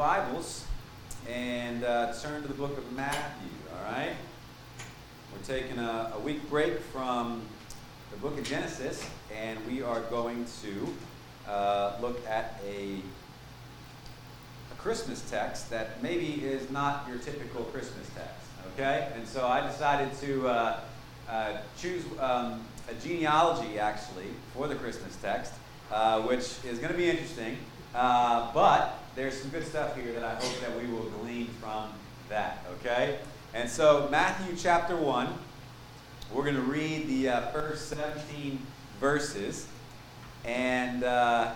Bibles and uh, turn to the book of Matthew, all right? We're taking a, a, week break from the book of Genesis, and we are going to uh, look at a, a Christmas text that maybe is not your typical Christmas text, okay? And so I decided to uh, uh choose um, a genealogy, actually, for the Christmas text, uh, which is going to be interesting. Uh, but there's some good stuff here that I hope that we will glean from that, okay? And so, Matthew chapter 1, we're going to read the uh, first 17 verses and uh,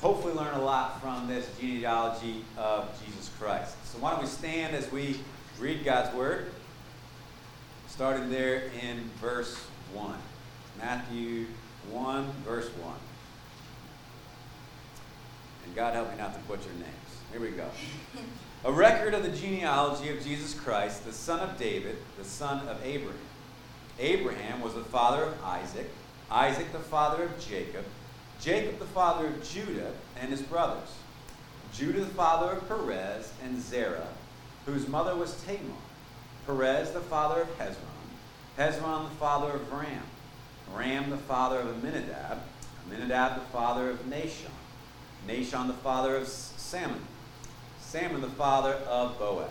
hopefully learn a lot from this genealogy of Jesus Christ. So, why don't we stand as we read God's word, starting there in verse 1. Matthew 1, verse 1. And God help me not to butcher names. Here we go. A record of the genealogy of Jesus Christ, the son of David, the son of Abraham. Abraham was the father of Isaac, Isaac the father of Jacob, Jacob the father of Judah and his brothers, Judah the father of Perez and Zerah, whose mother was Tamar, Perez the father of Hezron, Hezron the father of Ram, Ram the father of Amminadab, Amminadab the father of Nahshon, Nahshon the father of Salmon, Salmon the father of Boaz,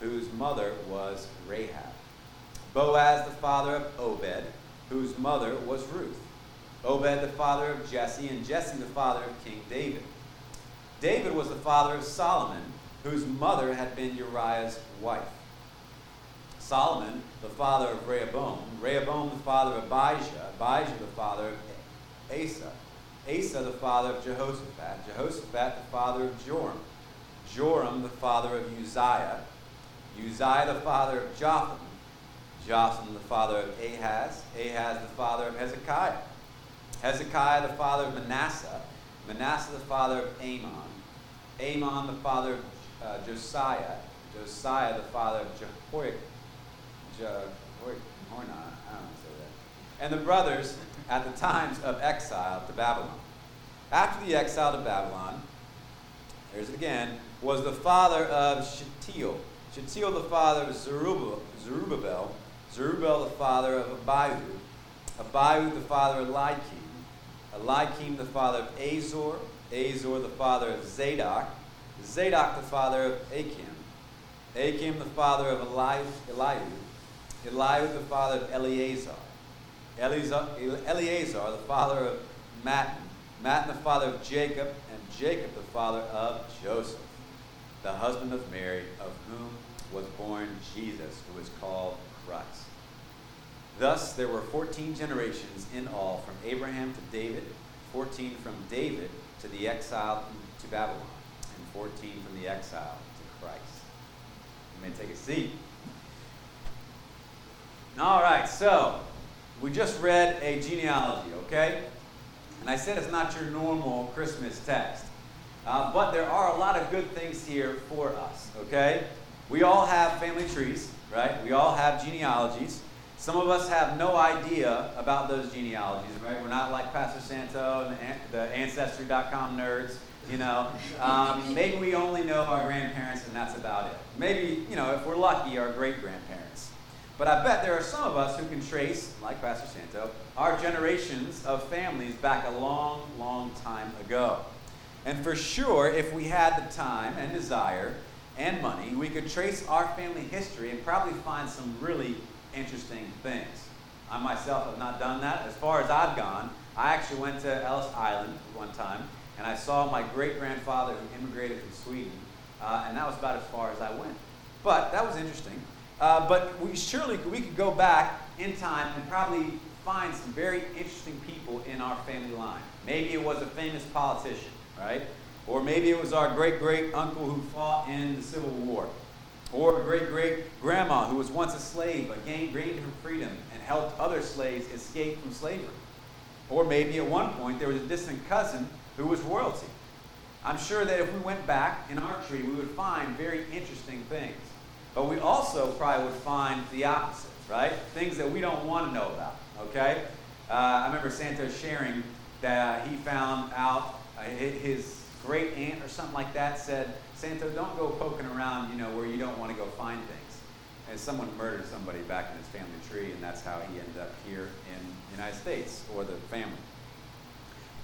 whose mother was Rahab, Boaz the father of Obed, whose mother was Ruth, Obed the father of Jesse, and Jesse the father of King David. David was the father of Solomon, whose mother had been Uriah's wife. Solomon, the father of Rehoboam, Rehoboam, the father of Abijah, Abijah, the father of Asa, Asa, the father of Jehoshaphat, Jehoshaphat, the father of Joram, Joram, the father of Uzziah, Uzziah, the father of Jotham, Jotham, the father of Ahaz, Ahaz, the father of Hezekiah, Hezekiah, the father of Manasseh, Manasseh, the father of Amon, Amon, the father of uh, Josiah, Josiah, the father of Jehoiakim, and the brothers at the times of exile to Babylon. After the exile to Babylon, there's it again, was the father of Shealtiel. Shealtiel the father of Zerubbabel, Zerubbabel, Zerubbabel the father of Abihu, Abihu the father of Eliakim, Eliakim the father of Azor, Azor the father of Zadok, Zadok the father of Achim, Achim the father of Elihu, Elihu. Elihu the father of Eleazar, Eleazar the father of Matthan, Matthan the father of Jacob, and Jacob the father of Joseph, the husband of Mary, of whom was born Jesus, who is called Christ. Thus there were 14 generations in all from Abraham to David, 14 from David to the exile to Babylon, and 14 from the exile to Christ. You may take a seat. All right, so we just read a genealogy, okay? And I said it's not your normal Christmas text. Uh, but there are a lot of good things here for us, okay? We all have family trees, right? We all have genealogies. Some of us have no idea about those genealogies, right? We're not like Pastor Santo and the Ancestry.com nerds, you know. Um, maybe we only know our grandparents and that's about it. Maybe, you know, if we're lucky, our great grandparents. But I bet there are some of us who can trace, like Pastor Santo, our generations of families back a long, long time ago. And for sure, if we had the time and desire and money, we could trace our family history and probably find some really interesting things. I myself have not done that. As far as I've gone, I actually went to Ellis Island one time and I saw my great grandfather who immigrated from Sweden, uh, and that was about as far as I went. But that was interesting. Uh, but we surely we could go back in time and probably find some very interesting people in our family line. Maybe it was a famous politician, right? Or maybe it was our great great uncle who fought in the Civil War. Or a great great grandma who was once a slave but gained, gained her freedom and helped other slaves escape from slavery. Or maybe at one point there was a distant cousin who was royalty. I'm sure that if we went back in our tree, we would find very interesting things. But we also probably would find the opposite, right? Things that we don't want to know about, okay? Uh, I remember Santos sharing that he found out uh, his great aunt or something like that said Santo, don't go poking around, you know, where you don't want to go find things. And someone murdered somebody back in his family tree, and that's how he ended up here in the United States, or the family.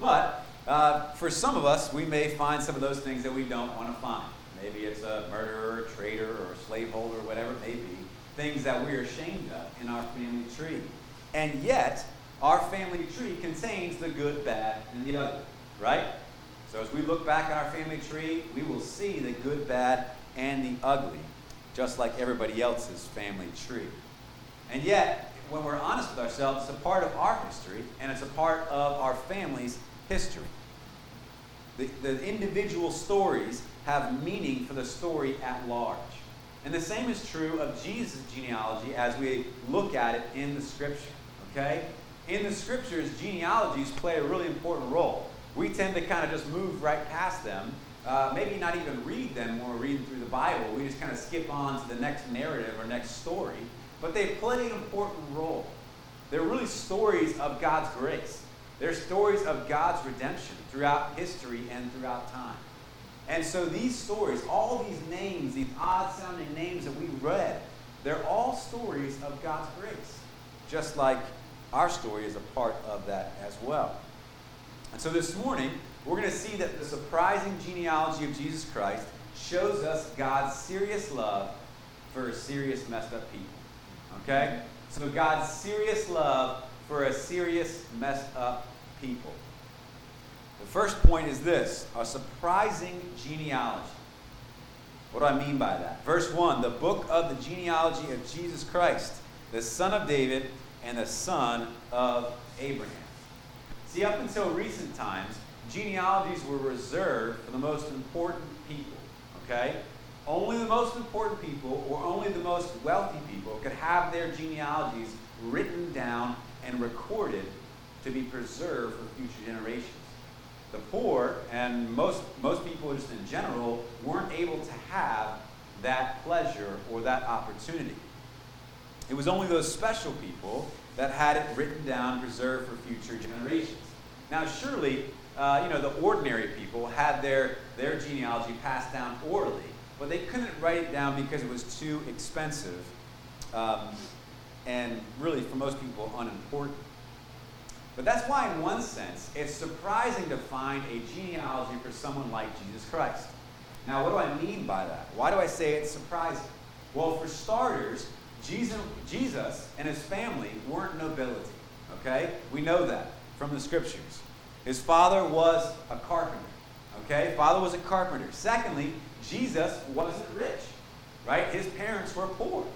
But uh, for some of us, we may find some of those things that we don't want to find. Maybe it's a murderer, traitor, or slaveholder, whatever it may be. Things that we're ashamed of in our family tree. And yet, our family tree contains the good, bad, and the ugly, right? So as we look back at our family tree, we will see the good, bad, and the ugly, just like everybody else's family tree. And yet, when we're honest with ourselves, it's a part of our history, and it's a part of our family's history. The, the individual stories have meaning for the story at large. And the same is true of Jesus' genealogy as we look at it in the scripture. Okay? In the scriptures, genealogies play a really important role. We tend to kind of just move right past them, uh, maybe not even read them when we're reading through the Bible. We just kind of skip on to the next narrative or next story. But they play an important role. They're really stories of God's grace. They're stories of God's redemption throughout history and throughout time. And so these stories, all these names, these odd sounding names that we read, they're all stories of God's grace. Just like our story is a part of that as well. And so this morning, we're going to see that the surprising genealogy of Jesus Christ shows us God's serious love for serious, messed up people. Okay? So God's serious love for a serious, messed up people. The first point is this a surprising genealogy. What do I mean by that? Verse 1 the book of the genealogy of Jesus Christ, the son of David and the son of Abraham. See, up until recent times, genealogies were reserved for the most important people. Okay? Only the most important people or only the most wealthy people could have their genealogies written down and recorded to be preserved for future generations. The poor and most, most people just in general weren't able to have that pleasure or that opportunity. It was only those special people that had it written down, preserved for future generations. Now, surely, uh, you know, the ordinary people had their, their genealogy passed down orally, but they couldn't write it down because it was too expensive um, and really, for most people, unimportant. But that's why, in one sense, it's surprising to find a genealogy for someone like Jesus Christ. Now, what do I mean by that? Why do I say it's surprising? Well, for starters, Jesus, Jesus and his family weren't nobility. Okay? We know that from the scriptures. His father was a carpenter. Okay? Father was a carpenter. Secondly, Jesus wasn't rich. Right? His parents were poor.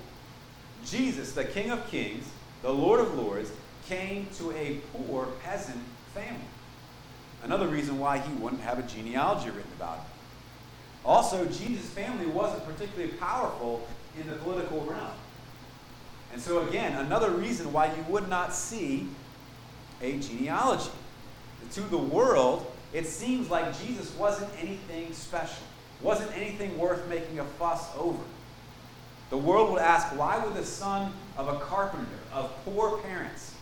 Jesus, the King of Kings, the Lord of Lords, came to a poor peasant family. Another reason why he wouldn't have a genealogy written about him. Also, Jesus' family wasn't particularly powerful in the political realm. And so, again, another reason why you would not see a genealogy. To the world, it seems like Jesus wasn't anything special, wasn't anything worth making a fuss over. The world would ask, why would the son of a carpenter, of poor parents,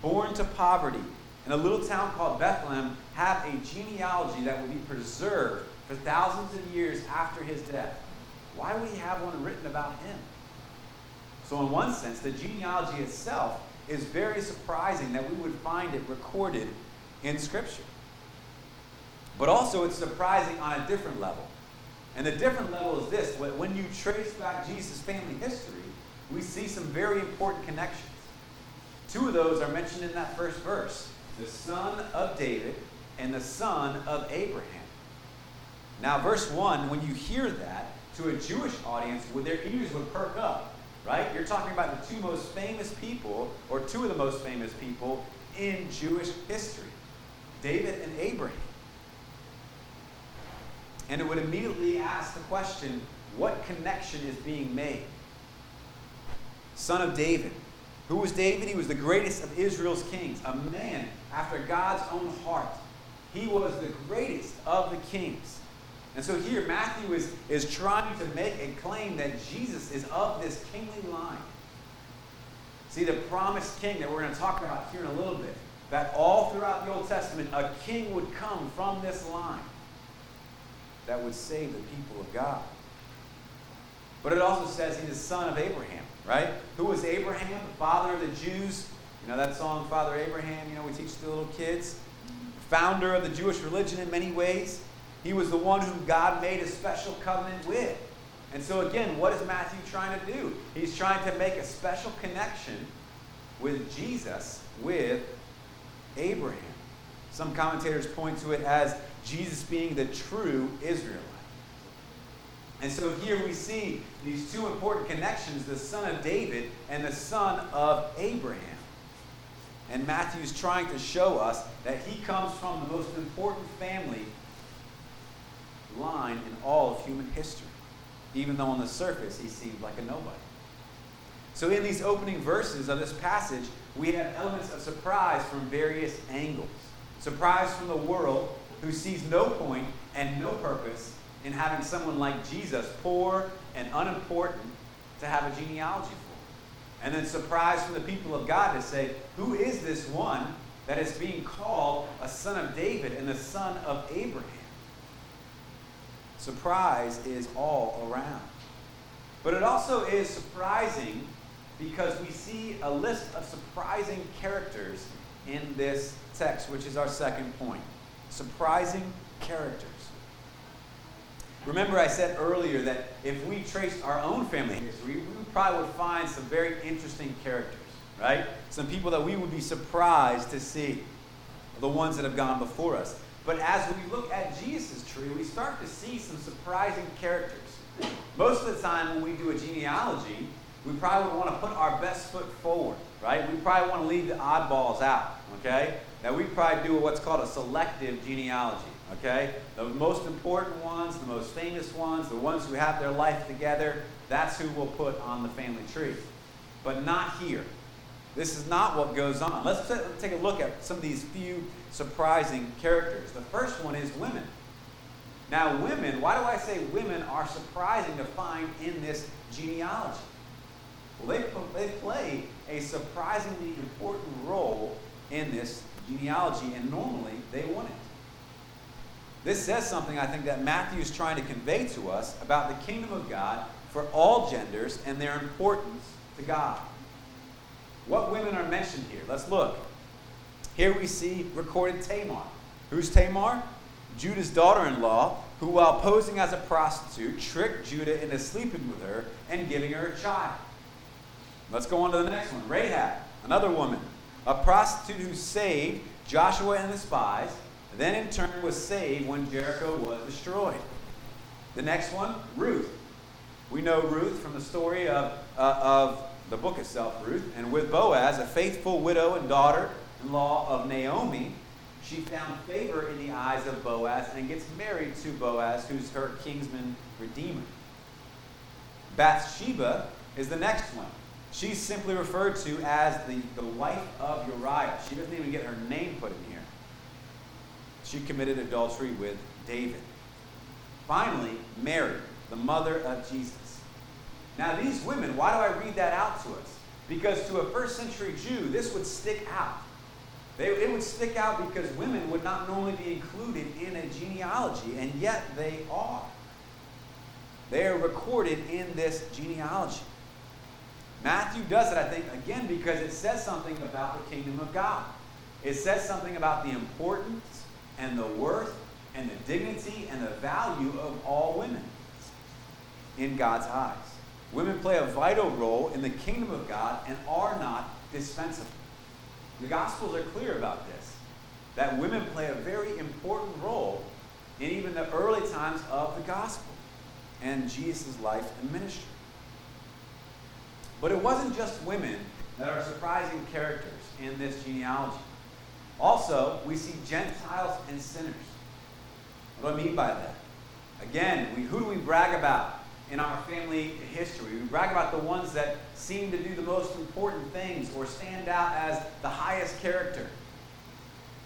born to poverty, in a little town called Bethlehem, have a genealogy that would be preserved for thousands of years after his death? Why would he have one written about him? So, in one sense, the genealogy itself is very surprising that we would find it recorded in Scripture. But also, it's surprising on a different level. And the different level is this when you trace back Jesus' family history, we see some very important connections. Two of those are mentioned in that first verse the son of David and the son of Abraham. Now, verse 1, when you hear that, to a Jewish audience, their ears would perk up, right? You're talking about the two most famous people, or two of the most famous people in Jewish history David and Abraham. And it would immediately ask the question what connection is being made? Son of David. Who was David? He was the greatest of Israel's kings, a man after God's own heart. He was the greatest of the kings. And so here, Matthew is, is trying to make a claim that Jesus is of this kingly line. See, the promised king that we're going to talk about here in a little bit, that all throughout the Old Testament, a king would come from this line. That would save the people of God. But it also says he's the son of Abraham, right? Who was Abraham, the father of the Jews? You know that song, Father Abraham, you know, we teach the little kids? Founder of the Jewish religion in many ways. He was the one whom God made a special covenant with. And so, again, what is Matthew trying to do? He's trying to make a special connection with Jesus with Abraham. Some commentators point to it as Jesus being the true Israelite. And so here we see these two important connections the son of David and the son of Abraham. And Matthew's trying to show us that he comes from the most important family line in all of human history, even though on the surface he seemed like a nobody. So, in these opening verses of this passage, we have elements of surprise from various angles. Surprise from the world, who sees no point and no purpose in having someone like Jesus, poor and unimportant, to have a genealogy for. And then surprise from the people of God to say, Who is this one that is being called a son of David and the son of Abraham? Surprise is all around. But it also is surprising because we see a list of surprising characters in this text, which is our second point. Surprising characters. Remember, I said earlier that if we traced our own family history, we probably would find some very interesting characters, right? Some people that we would be surprised to see, the ones that have gone before us. But as we look at Jesus' tree, we start to see some surprising characters. Most of the time, when we do a genealogy, we probably want to put our best foot forward, right? We probably want to leave the oddballs out, okay? Now, we probably do what's called a selective genealogy, okay? The most important ones, the most famous ones, the ones who have their life together, that's who we'll put on the family tree. But not here. This is not what goes on. Let's take a look at some of these few surprising characters. The first one is women. Now, women, why do I say women are surprising to find in this genealogy? Well, they, they play a surprisingly important role in this genealogy, and normally they wouldn't. This says something I think that Matthew is trying to convey to us about the kingdom of God for all genders and their importance to God. What women are mentioned here? Let's look. Here we see recorded Tamar. Who's Tamar? Judah's daughter in law, who, while posing as a prostitute, tricked Judah into sleeping with her and giving her a child. Let's go on to the next one. Rahab, another woman, a prostitute who saved Joshua and the spies, then in turn was saved when Jericho was destroyed. The next one, Ruth. We know Ruth from the story of, uh, of the book itself, Ruth. And with Boaz, a faithful widow and daughter in law of Naomi, she found favor in the eyes of Boaz and gets married to Boaz, who's her kinsman redeemer. Bathsheba is the next one. She's simply referred to as the, the wife of Uriah. She doesn't even get her name put in here. She committed adultery with David. Finally, Mary, the mother of Jesus. Now, these women, why do I read that out to us? Because to a first century Jew, this would stick out. They, it would stick out because women would not normally be included in a genealogy, and yet they are. They are recorded in this genealogy. Matthew does it, I think, again, because it says something about the kingdom of God. It says something about the importance and the worth and the dignity and the value of all women in God's eyes. Women play a vital role in the kingdom of God and are not dispensable. The Gospels are clear about this that women play a very important role in even the early times of the gospel and Jesus' life and ministry. But it wasn't just women that are surprising characters in this genealogy. Also, we see Gentiles and sinners. What do I mean by that? Again, we, who do we brag about in our family history? We brag about the ones that seem to do the most important things or stand out as the highest character.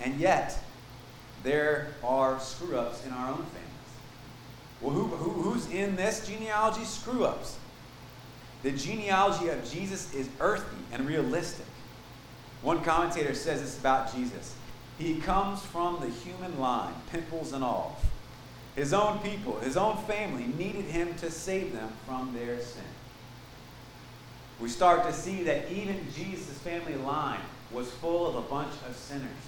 And yet, there are screw ups in our own families. Well, who, who, who's in this genealogy? Screw ups. The genealogy of Jesus is earthy and realistic. One commentator says this about Jesus He comes from the human line, pimples and all. his own people, his own family needed him to save them from their sin. We start to see that even Jesus' family line was full of a bunch of sinners.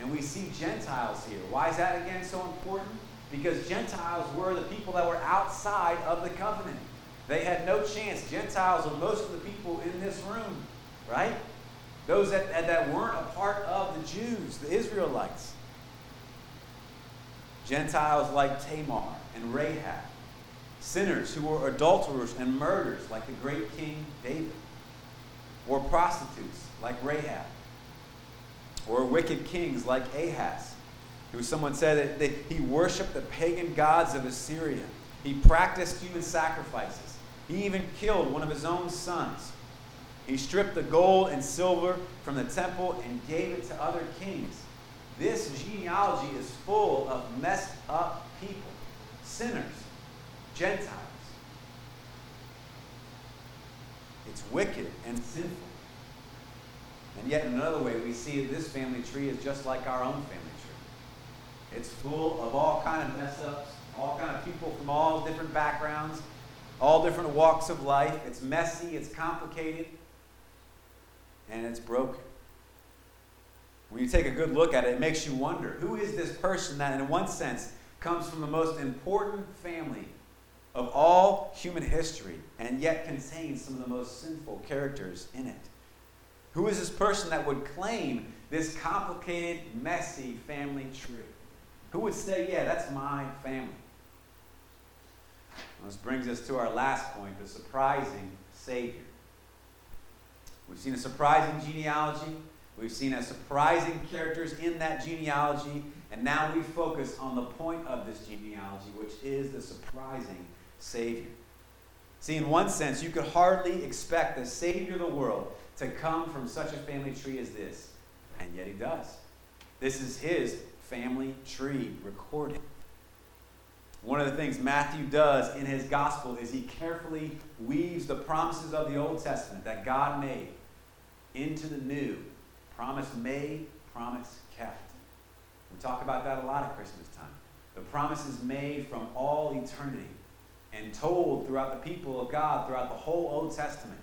And we see Gentiles here. Why is that again so important? Because Gentiles were the people that were outside of the covenant. They had no chance. Gentiles are most of the people in this room, right? Those that, that weren't a part of the Jews, the Israelites. Gentiles like Tamar and Rahab. Sinners who were adulterers and murderers like the great King David. Or prostitutes like Rahab. Or wicked kings like Ahaz, who someone said that he worshiped the pagan gods of Assyria. He practiced human sacrifices. He even killed one of his own sons. He stripped the gold and silver from the temple and gave it to other kings. This genealogy is full of messed up people, sinners, Gentiles. It's wicked and sinful. And yet, in another way, we see this family tree is just like our own family tree. It's full of all kind of mess ups, all kind of people from all different backgrounds, all different walks of life. It's messy, it's complicated, and it's broken. When you take a good look at it, it makes you wonder who is this person that, in one sense, comes from the most important family of all human history and yet contains some of the most sinful characters in it? Who is this person that would claim this complicated, messy family tree? Who would say, Yeah, that's my family? This brings us to our last point the surprising Savior. We've seen a surprising genealogy. We've seen a surprising characters in that genealogy. And now we focus on the point of this genealogy, which is the surprising Savior. See, in one sense, you could hardly expect the Savior of the world to come from such a family tree as this. And yet he does. This is his family tree recorded. One of the things Matthew does in his gospel is he carefully weaves the promises of the Old Testament that God made into the new. Promise made, promise kept. We talk about that a lot at Christmas time. The promises made from all eternity and told throughout the people of God throughout the whole Old Testament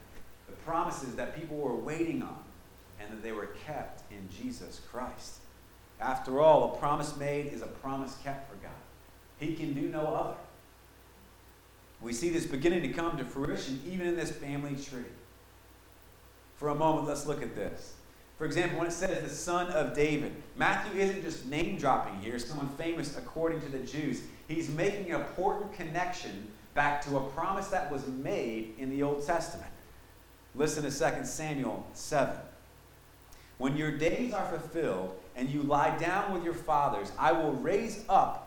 The promises that people were waiting on and that they were kept in Jesus Christ. After all, a promise made is a promise kept for God. He can do no other. We see this beginning to come to fruition even in this family tree. For a moment, let's look at this. For example, when it says the son of David, Matthew isn't just name dropping here, someone famous according to the Jews. He's making an important connection back to a promise that was made in the Old Testament. Listen to 2 Samuel 7. When your days are fulfilled and you lie down with your fathers, I will raise up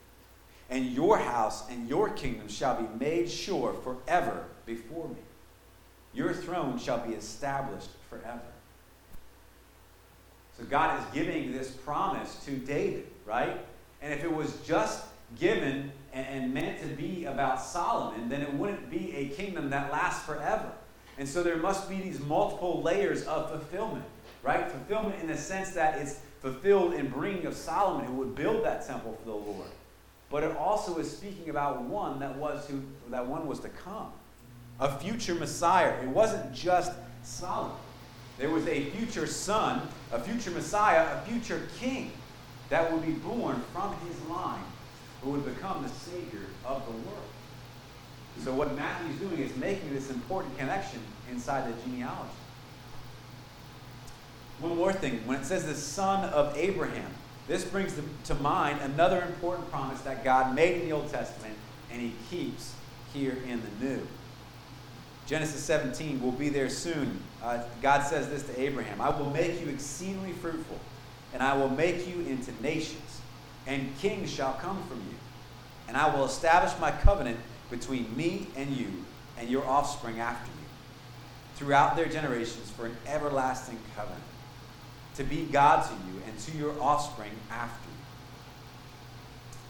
And your house and your kingdom shall be made sure forever before me. Your throne shall be established forever. So God is giving this promise to David, right? And if it was just given and, meant to be about Solomon, then it wouldn't be a kingdom that lasts forever. And so there must be these multiple layers of fulfillment, right? Fulfillment in the sense that it's fulfilled in bringing of Solomon, who would build that temple for the Lord. But it also is speaking about one that was who that one was to come, a future Messiah. It wasn't just Solomon. There was a future son, a future Messiah, a future king that would be born from his line, who would become the Savior of the world. So what Matthew's doing is making this important connection inside the genealogy. One more thing, when it says the son of Abraham, this brings to mind another important promise that God made in the Old Testament and he keeps here in the New. Genesis 17 will be there soon. Uh, God says this to Abraham I will make you exceedingly fruitful, and I will make you into nations, and kings shall come from you and I will establish my covenant between me and you and your offspring after you throughout their generations for an everlasting covenant to be God to you and to your offspring after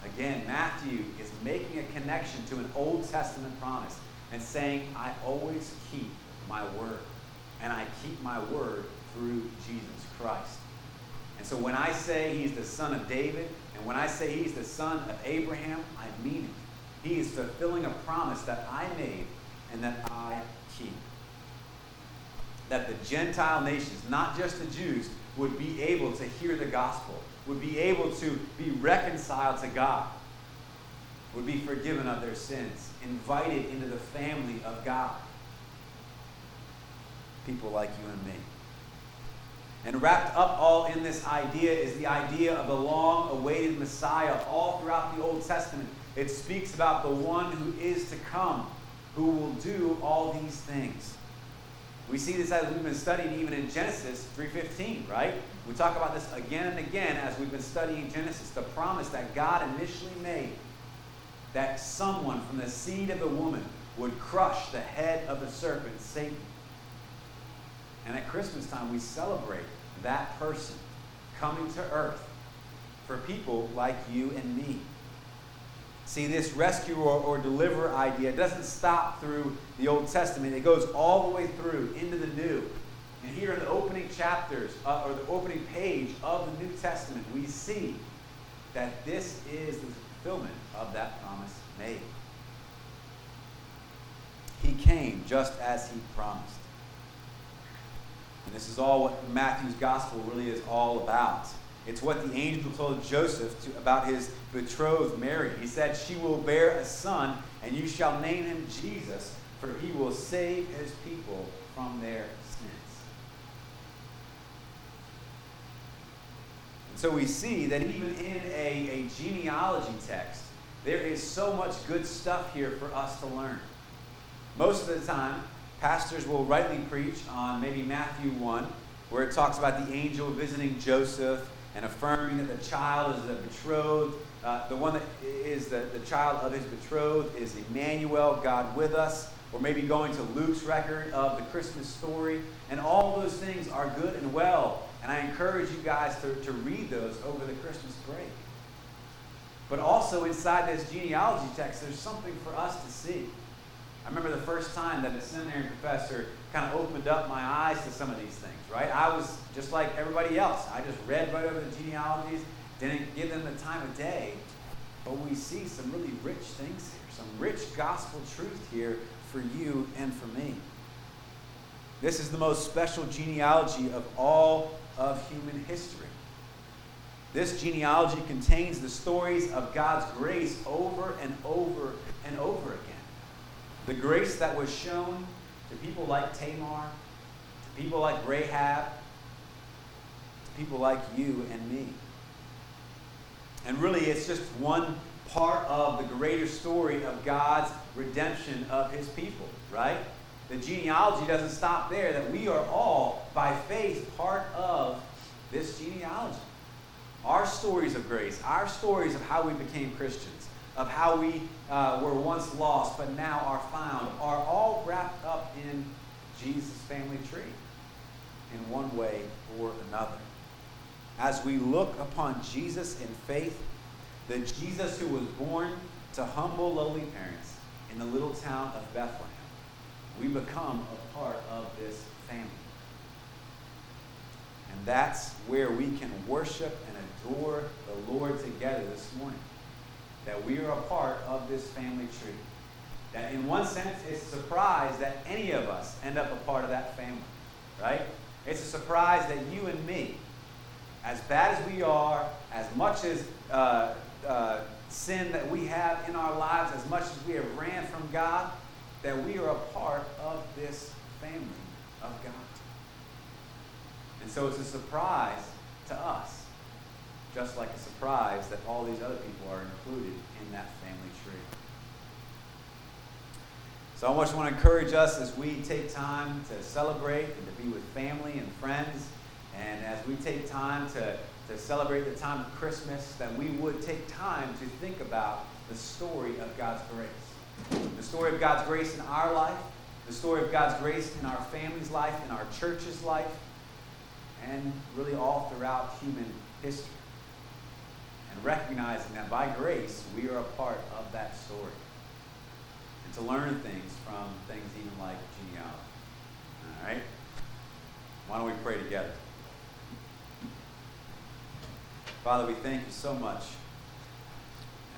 you. Again, Matthew is making a connection to an Old Testament promise and saying, I always keep my word, and I keep my word through Jesus Christ. And so when I say he's the son of David, and when I say he's the son of Abraham, I mean it. He is fulfilling a promise that I made and that I keep. That the Gentile nations, not just the Jews, would be able to hear the gospel, would be able to be reconciled to God, would be forgiven of their sins, invited into the family of God. People like you and me. And wrapped up all in this idea is the idea of the long awaited Messiah. All throughout the Old Testament, it speaks about the one who is to come, who will do all these things. We see this as we've been studying even in Genesis 3:15, right? We talk about this again and again as we've been studying Genesis, the promise that God initially made that someone from the seed of the woman would crush the head of the serpent, Satan. And at Christmas time, we celebrate that person coming to earth for people like you and me. See, this rescue or, or deliver idea doesn't stop through the Old Testament, it goes all the way through into the New. And here in the opening chapters, uh, or the opening page of the New Testament, we see that this is the fulfillment of that promise made. He came just as he promised. And this is all what Matthew's gospel really is all about. It's what the angel told Joseph to, about his betrothed Mary. He said, She will bear a son, and you shall name him Jesus, for he will save his people from their sins. And so we see that even in a, a genealogy text, there is so much good stuff here for us to learn. Most of the time, pastors will rightly preach on maybe Matthew 1, where it talks about the angel visiting Joseph and affirming that the child is the betrothed. Uh, the one that is the, the child of his betrothed is Emmanuel, God with us. Or maybe going to Luke's record of the Christmas story. And all those things are good and well. And I encourage you guys to, to read those over the Christmas break. But also inside this genealogy text, there's something for us to see. I remember the first time that the seminary professor kind of opened up my eyes to some of these things, right? I was just like everybody else. I just read right over the genealogies, didn't give them the time of day. But we see some really rich things here, some rich gospel truth here for you and for me. This is the most special genealogy of all of human history. This genealogy contains the stories of God's grace over and over and over again. The grace that was shown to people like Tamar, to people like Rahab, to people like you and me. And really, it's just one part of the greater story of God's redemption of his people, right? The genealogy doesn't stop there, that we are all, by faith, part of this genealogy. Our stories of grace, our stories of how we became Christians, of how we uh, were once lost but now are found, are all wrapped up in Jesus' family tree in one way or another. As we look upon Jesus in faith, the Jesus who was born to humble, lowly parents in the little town of Bethlehem, we become a part of this family. And that's where we can worship and adore the Lord together this morning that we are a part of this family tree. That in one sense, it's a surprise that any of us end up a part of that family, right? It's a surprise that you and me, as bad as we are, as much as uh, uh, sin that we have in our lives, as much as we have ran from God, that we are a part of this family of God. And so it's a surprise to us just like a surprise that all these other people are included in that family tree. So I just want to encourage us as we take time to celebrate and to be with family and friends, and as we take time to, to celebrate the time of Christmas, that we would take time to think about the story of God's grace. The story of God's grace in our life, the story of God's grace in our family's life, in our church's life, and really all throughout human history. And recognizing that by grace, we are a part of that story. And to learn things from things even like genealogy. All right? Why don't we pray together? Father, we thank you so much,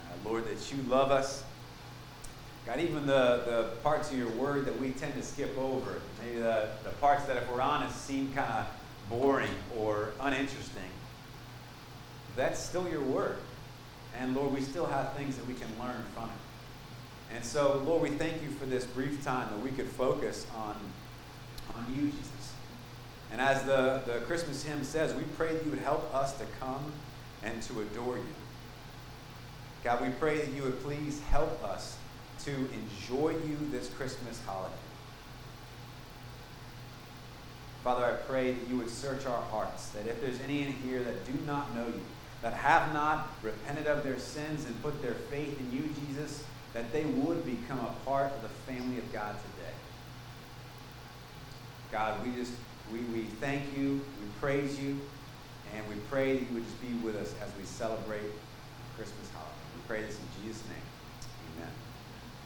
uh, Lord, that you love us. God, even the, the parts of your word that we tend to skip over, maybe the, the parts that, if we're honest, seem kind of boring or uninteresting, that's still your word. And Lord, we still have things that we can learn from it. And so, Lord, we thank you for this brief time that we could focus on, on you, Jesus. And as the, the Christmas hymn says, we pray that you would help us to come and to adore you. God, we pray that you would please help us to enjoy you this Christmas holiday. Father, I pray that you would search our hearts, that if there's any in here that do not know you, that have not repented of their sins and put their faith in you, Jesus, that they would become a part of the family of God today. God, we just we, we thank you, we praise you, and we pray that you would just be with us as we celebrate Christmas holiday. We pray this in Jesus' name.